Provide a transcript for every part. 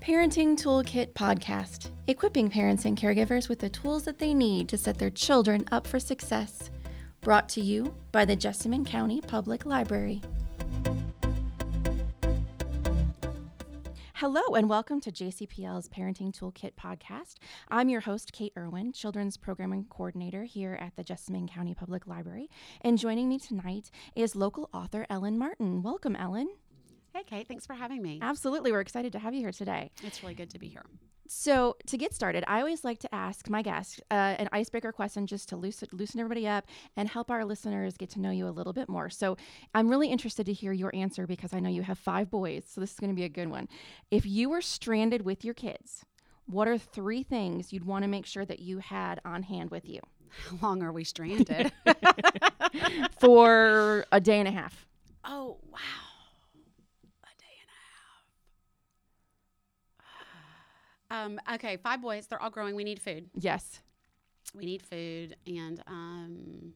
Parenting Toolkit Podcast, equipping parents and caregivers with the tools that they need to set their children up for success. Brought to you by the Jessamine County Public Library. Hello, and welcome to JCPL's Parenting Toolkit podcast. I'm your host, Kate Irwin, Children's Programming Coordinator here at the Jessamine County Public Library. And joining me tonight is local author Ellen Martin. Welcome, Ellen. Hey, Kate, thanks for having me. Absolutely. We're excited to have you here today. It's really good to be here. So, to get started, I always like to ask my guests uh, an icebreaker question just to loosen, loosen everybody up and help our listeners get to know you a little bit more. So, I'm really interested to hear your answer because I know you have five boys. So, this is going to be a good one. If you were stranded with your kids, what are three things you'd want to make sure that you had on hand with you? How long are we stranded? For a day and a half. oh, wow. A day and a half. Um, okay, five boys. They're all growing. We need food. Yes. We need food, and um,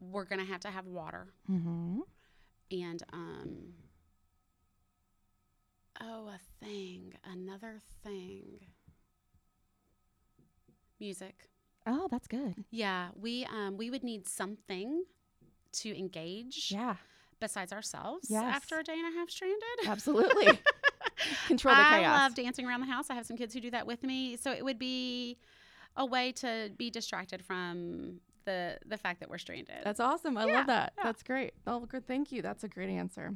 we're going to have to have water. Mm-hmm. And, um, oh, a thing. Another thing. Music. Oh, that's good. Yeah, we um, we would need something to engage Yeah, besides ourselves Yes. after a day and a half stranded. absolutely. Control the I chaos. love dancing around the house. I have some kids who do that with me, so it would be a way to be distracted from the the fact that we're stranded. That's awesome. I Yeah, love that. yeah. That's great. Oh, good. Thank you. That's a great answer.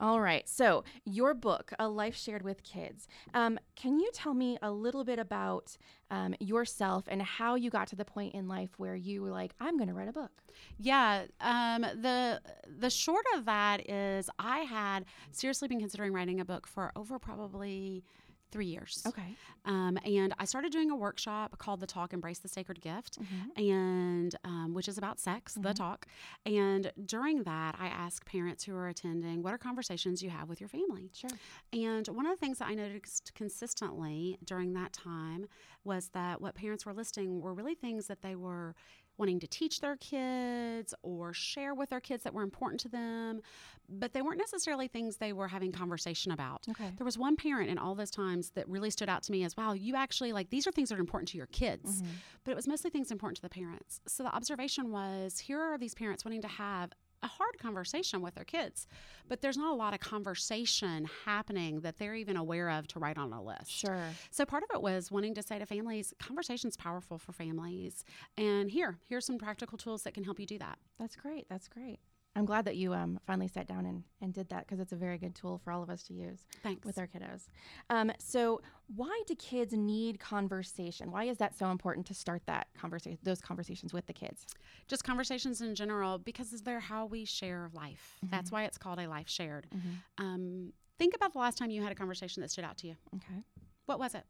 All right. So, your book, A Life Shared with Kids. Um, can you tell me a little bit about um, yourself and how you got to the point in life where you were like, I'm going to write a book? Yeah. Um, the the short of that is I had seriously been considering writing a book for over probably three years. Okay. Um, and I started doing a workshop called The Talk Embrace the Sacred Gift, and um, which is about sex, the talk. And during that, I asked parents who are attending, what are conversations you have with your family? Sure. And one of the things that I noticed consistently during that time was that what parents were listing were really things that they were wanting to teach their kids or share with their kids that were important to them, but they weren't necessarily things they were having conversation about. Okay. There was one parent in all those times that really stood out to me as wow, you actually like these are things that are important to your kids, mm-hmm. but it was mostly things important to the parents. So the observation was here are these parents wanting to have a hard conversation with their kids, but there's not a lot of conversation happening that they're even aware of to write on a list. Sure. So part of it was wanting to say to families, conversation's powerful for families. And here, here's some practical tools that can help you do that. That's great. That's great. I'm glad that you um, finally sat down and, and did that because it's a very good tool for all of us to use Thanks. with our kiddos. Um, so, why do kids need conversation? Why is that so important to start that conversation, those conversations with the kids? Just conversations in general, because they're how we share life. That's why it's called a life shared. Um, think about the last time you had a conversation that stood out to you. Okay. What was it?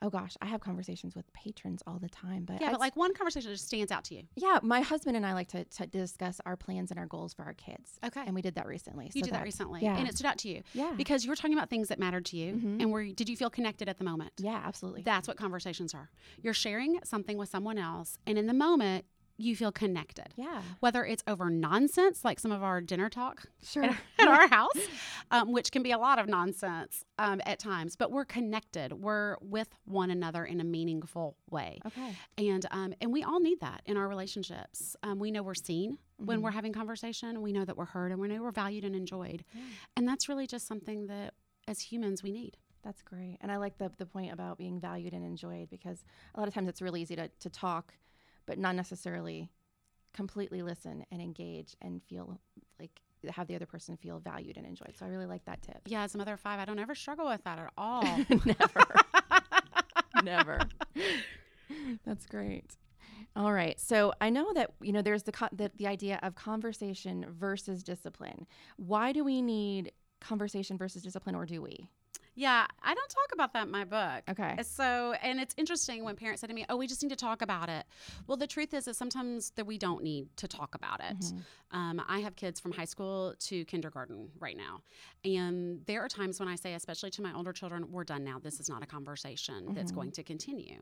Oh gosh, I have conversations with patrons all the time, but Yeah, but like one conversation that just stands out to you. Yeah, my husband and I like to, to discuss our plans and our goals for our kids. Okay. And we did that recently. You so did that recently, Yeah. and it stood out to you. Yeah. Because you were talking about things that mattered to you, Mhm. and were did you feel connected at the moment? yeah, absolutely. That's what conversations are. You're sharing something with someone else, and in the moment, you feel connected. yeah. Whether it's over nonsense, like some of our dinner talk Sure. at, at our house, um, which can be a lot of nonsense um, at times, but we're connected. We're with one another in a meaningful way, Okay. and um, and we all need that in our relationships. Um, we know we're seen when Mhm. we're having conversation. We know that we're heard, and we know we're valued and enjoyed, Yeah. and that's really just something that as humans we need. That's great. And I like the, the point about being valued and enjoyed because a lot of times it's really easy to, to talk, but not necessarily completely listen and engage and feel like have the other person feel valued and enjoyed. So I really like that tip. Yeah, as a mother of five, I don't ever struggle with that at all. Never. Never. That's great. All right. So I know that you know there's the, co- the the idea of conversation versus discipline. Why do we need conversation versus discipline, or do we? Yeah, I don't talk about that in my book. Okay. So, and it's interesting when parents say to me, "Oh, we just need to talk about it." Well, the truth is that sometimes that we don't need to talk about it. Mhm. Um, I have kids from high school to kindergarten right now, and there are times when I say, especially to my older children, "We're done now. This is not a conversation that's Mhm. going to continue,"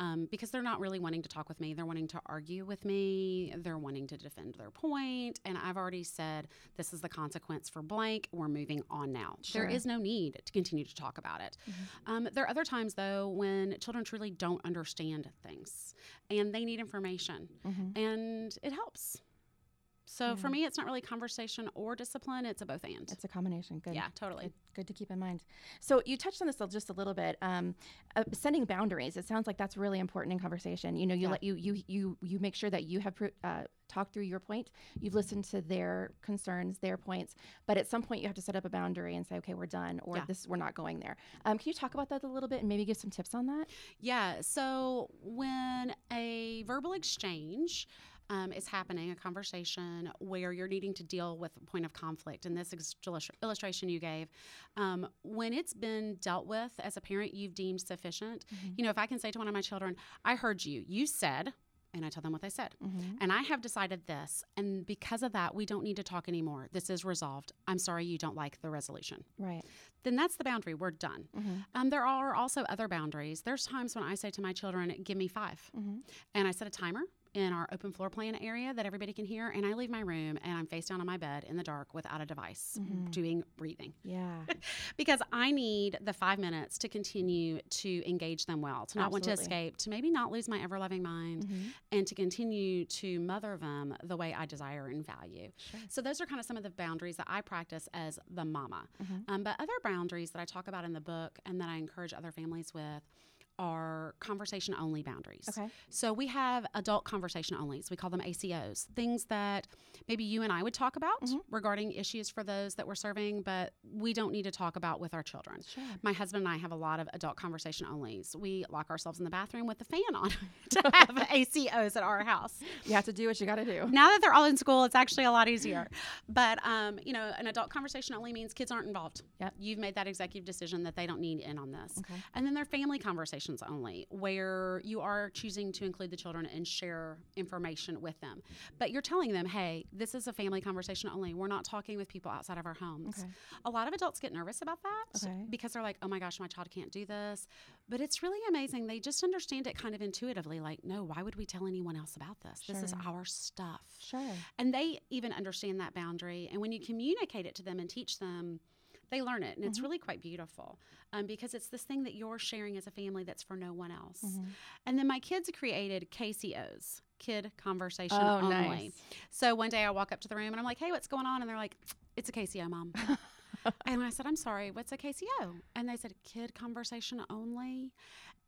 um, because they're not really wanting to talk with me. They're wanting to argue with me. They're wanting to defend their point, and I've already said, "This is the consequence for blank. We're moving on now. Sure. There is no need to continue to talk about it. Um, there are other times, though, when children truly don't understand things and they need information, and it helps. So for me, it's not really conversation or discipline; it's a both and. It's a combination. Good. yeah, totally. Good, good to keep in mind. So you touched on this just a little bit. Um, uh, setting boundaries. It sounds like that's really important in conversation. You know, you Yeah. let you you you you make sure that you have pro- uh, talked through your point. You've listened to their concerns, their points. But at some point, you have to set up a boundary and say, okay, we're done, or Yeah. this we're not going there. Um, can you talk about that a little bit and maybe give some tips on that? Yeah. So when a verbal exchange um, is happening, a conversation where you're needing to deal with a point of conflict, and this illustration you gave, um, when it's been dealt with as a parent, you've deemed sufficient. You know, if I can say to one of my children, I heard you, you said, and I tell them what they said. And I have decided this. And because of that, we don't need to talk anymore. This is resolved. I'm sorry you don't like the resolution Right. then that's the boundary. We're done. Um, there are also other boundaries. There's times when I say to my children, "Give me 5 and I set a timer in our open floor plan area that everybody can hear, and I leave my room and I'm face down on my bed in the dark without a device, mm-hmm. doing breathing Yeah. because I need the five minutes to continue to engage them well, to not want to escape, to maybe not lose my ever loving mind, mm-hmm. and to continue to mother them the way I desire and value. So, those are kind of some of the boundaries that I practice as the mama. Mm-hmm. Um, but other boundaries that I talk about in the book and that I encourage other families with are conversation only boundaries. Okay. So we have adult conversation onlys. We call them ACOs. Things that maybe you and I would talk about regarding issues for those that we're serving, but we don't need to talk about with our children. Sure. My husband and I have a lot of adult conversation onlys. We lock ourselves in the bathroom with the fan on to have ACOs at our house. You have to do what you got to do. Now that they're all in school, it's actually a lot easier. But um, you know, an adult conversation only means kids aren't involved. Yep. You've made that executive decision that they don't need in on this. Okay. And then their family family only, where you are choosing to include the children and share information with them. But you're telling them, hey, this is a family conversation only. We're not talking with people outside of our homes. Okay. A lot of adults get nervous about that Okay. because they're like, oh my gosh, my child can't do this. But it's really amazing. They just understand it kind of intuitively like, no, why would we tell anyone else about this? This is our stuff. Sure. And they even understand that boundary. And when you communicate it to them and teach them, they learn it. And Mm-hmm. it's really quite beautiful um, because it's this thing that you're sharing as a family that's for no one else. Mm-hmm. And then my kids created KCOs, Kid Conversation Oh, Only. nice. So one day I walk up to the room and I'm like, hey, what's going on? And they're like, it's a KCO, mom. and I said, I'm sorry, what's a KCO? And they said, Kid Conversation Only.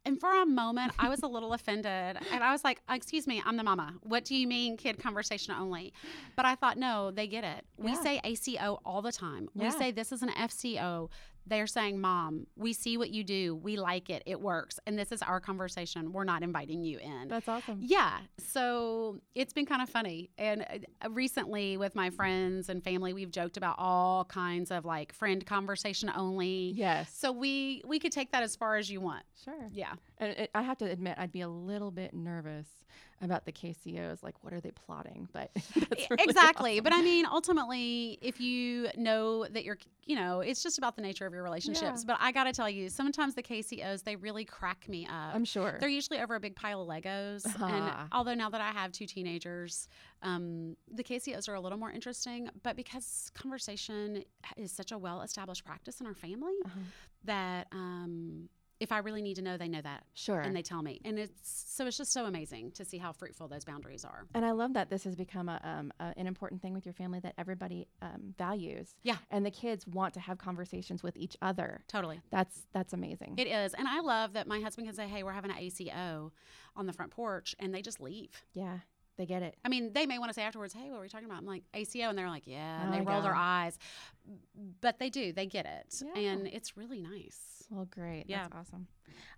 And for a moment, I was a little offended. And I was like, Excuse me, I'm the mama. What do you mean, kid conversation only? But I thought, no, they get it. We Yeah. say ACO all the time. We say this is an FCO. They're saying, Mom, we see what you do. We like it. It works. And this is our conversation. We're not inviting you in. That's awesome. Yeah. So it's been kind of funny. And uh, recently, with my friends and family, we've joked about all kinds of like friend conversation only. Yes. So we we could take that as far as you want. Sure. Yeah. And it, I have to admit, I'd be a little bit nervous about the KCOs. Like, what are they plotting? But really exactly. But. I mean, ultimately, if you know that you're, you know, it's just about the nature of your relationships. Yeah. But I got to tell you, sometimes the KCOs, they really crack me up. I'm sure. They're usually over a big pile of Legos. Ah. And although now that I have two teenagers, um, the KCOs are a little more interesting. But because conversation is such a well established practice in our family, Uh-huh. that um, if I really need to know, they know that. Sure. And they tell me. And it's so it's just so amazing to see how fruitful those boundaries are. And I love that this has become a, um, a, an important thing with your family that everybody um, values. Yeah. And the kids want to have conversations with each other. Totally. That's that's amazing. It is. And I love that my husband can say, hey, we're having an ACO on the front porch, and they just leave. yeah, they get it. I mean, they may want to say afterwards, hey, what were we talking about? I'm like, ACO. And they're like, yeah. And Oh they my roll their eyes. But they do. They get it. Yeah. And it's really nice. Well, great. Yeah. That's awesome.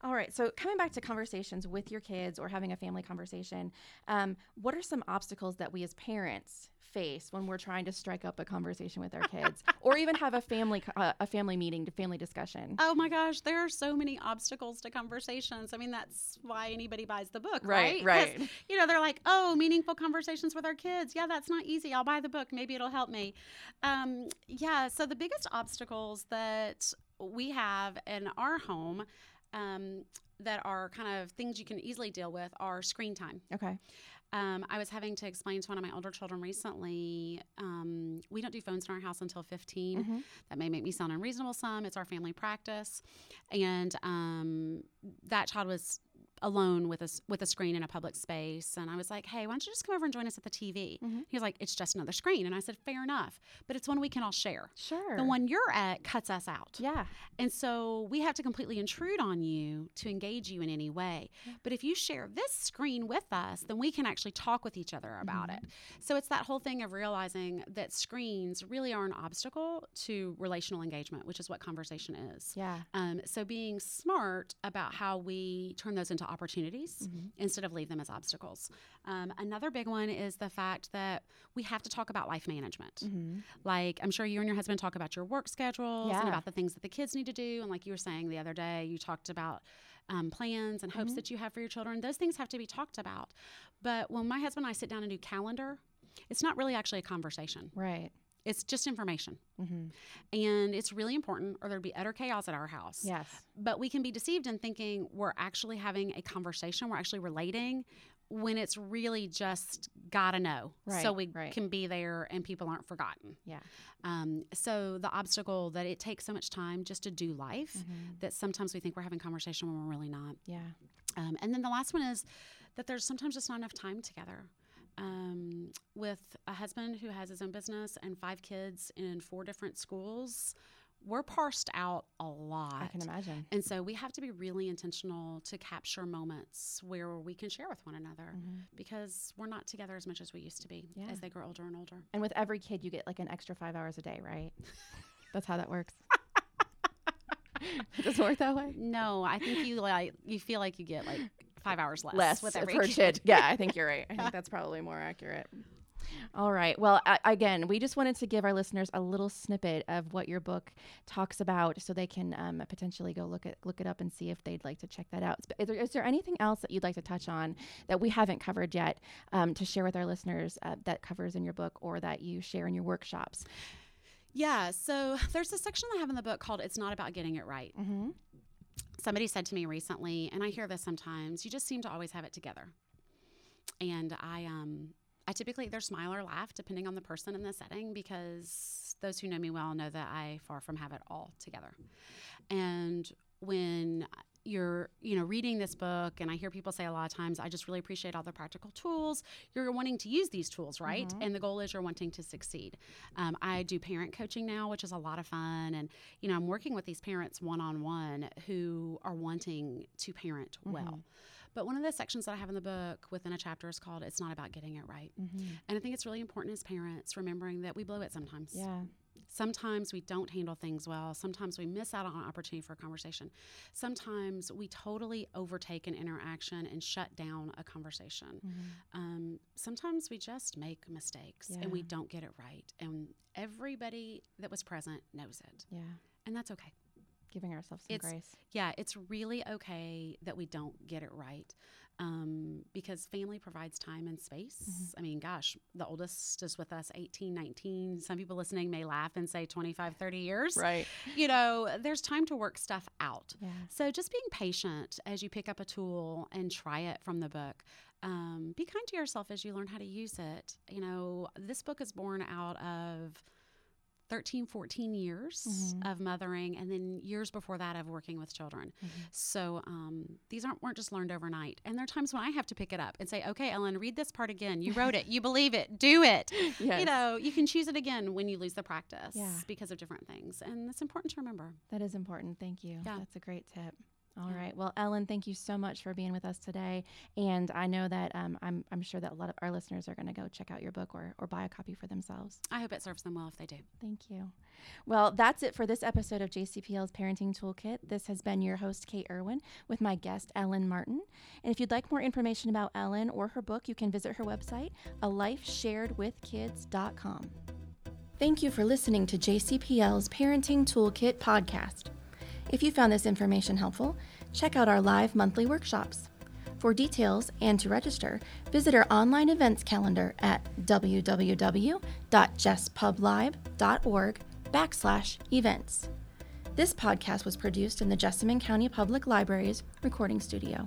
All right. So, coming back to conversations with your kids or having a family conversation, um, what are some obstacles that we as parents face when we're trying to strike up a conversation with our kids, or even have a family uh, a family meeting, to family discussion? Oh my gosh, there are so many obstacles to conversations. I mean, that's why anybody buys the book, Right, right? right. You know, they're like, oh, meaningful conversations with our kids. Yeah, that's not easy. I'll buy the book. Maybe it'll help me. Um, yeah, so the biggest obstacles that we have in our home um, that are kind of things you can easily deal with are screen time. Okay. Um, I was having to explain to one of my older children recently. Um, we don't do phones in our house until 15. Mm-hmm. That may make me sound unreasonable. Some it's our family practice, and um, that child was alone with us with a screen in a public space and i was like hey why don't you just come over and join us at the tv Mhm. he was like it's just another screen and i said fair enough but it's one we can all share Sure. the one you're at cuts us out Yeah. and so we have to completely intrude on you to engage you in any way. But if you share this screen with us, then we can actually talk with each other about it. So it's that whole thing of realizing that screens really are an obstacle to relational engagement, which is what conversation is. Yeah. Um, so being smart about how we turn those into opportunities Mm-hmm. instead of leave them as obstacles. Um, another big one is the fact that we have to talk about life management. Mm-hmm. Like I'm sure you and your husband talk about your work schedules Yeah. and about the things that the kids need to do. And like you were saying the other day, you talked about um, plans and Mm-hmm. hopes that you have for your children. Those things have to be talked about. But when my husband and I sit down and do calendar, it's not really actually a conversation. Right. It's just information. Mm-hmm. And it's really important, or there'd be utter chaos at our house. Yes. But we can be deceived in thinking we're actually having a conversation, we're actually relating when it's really just gotta know. Right, so we right. can be there and people aren't forgotten. Yeah. Um, so the obstacle that it takes so much time just to do life Mm-hmm. that sometimes we think we're having conversation when we're really not. Yeah. Um, and then the last one is that there's sometimes just not enough time together. Um, with a husband who has his own business and five kids in four different schools, we're parsed out a lot. I can imagine. And so we have to be really intentional to capture moments where we can share with one another because we're not together as much as we used to be Mm-hmm. Yeah. as they grow older and older. And with every kid, you get like an extra five hours a day, right? That's how that works. it Does it work that way? No, I think you like you feel like you get like five hours less, Less with every per kid. kid. Yeah, I think you're right. I think that's probably more accurate. All right. Well, I, again, we just wanted to give our listeners a little snippet of what your book talks about, so they can um, potentially go look at look it up and see if they'd like to check that out. Is there, is there anything else that you'd like to touch on that we haven't covered yet um, to share with our listeners uh, that covers in your book or that you share in your workshops? Yeah, so there's a section I have in the book called "It's Not About Getting It Right." Mm-hmm. Somebody said to me recently, and I hear this sometimes. You just seem to always have it together, and I um. I typically either smile or laugh depending on the person in the setting because those who know me well know that I far from have it all together. And when you're, you know, reading this book and I hear people say a lot of times, I just really appreciate all the practical tools. You're wanting to use these tools, right? Mm-hmm. And the goal is you're wanting to succeed. Um, I do parent coaching now, which is a lot of fun. And, you know, I'm working with these parents one on one who are wanting to parent well. Mm-hmm. But one of the sections that I have in the book within a chapter is called It's Not About Getting It Right. Mm-hmm. And I think it's really important as parents remembering that we blow it sometimes. Yeah. Sometimes we don't handle things well. Sometimes we miss out on an opportunity for a conversation. Sometimes we totally overtake an interaction and shut down a conversation. Um, sometimes we just make mistakes and we don't get it right. And everybody that was present knows it. Yeah. And that's okay. Giving ourselves some It's- grace. Yeah, it's really okay that we don't get it right um, because family provides time and space. I mean, gosh, the oldest is with us 18, 19. Some people listening may laugh and say 25, 30 years. Right. You know, there's time to work stuff out. Yeah. So just being patient as you pick up a tool and try it from the book. Um, be kind to yourself as you learn how to use it. You know, this book is born out of 13, 14 years Mm-hmm. of mothering, and then years before that of working with children. Mm-hmm. So um, these aren't weren't just learned overnight. And there are times when I have to pick it up and say, "Okay, Ellen, read this part again. You wrote it. You believe it. Do it." Yes. You know, you can choose it again when you lose the practice Yeah. because of different things, and it's important to remember. That is important. Thank you. Yeah. That's a great tip. All Yeah. right. Well, Ellen, thank you so much for being with us today. And I know that um, I'm, I'm sure that a lot of our listeners are going to go check out your book or, or buy a copy for themselves. I hope it serves them well if they do. Thank you. Well, that's it for this episode of JCPL's Parenting Toolkit. This has been your host, Kate Irwin, with my guest, Ellen Martin. And if you'd like more information about Ellen or her book, you can visit her website, a alifesharedwithkids.com. Thank you for listening to JCPL's Parenting Toolkit podcast. If you found this information helpful, check out our live monthly workshops. For details and to register, visit our online events calendar at www.jesspublib.org backslash events. This podcast was produced in the Jessamine County Public Library's recording studio.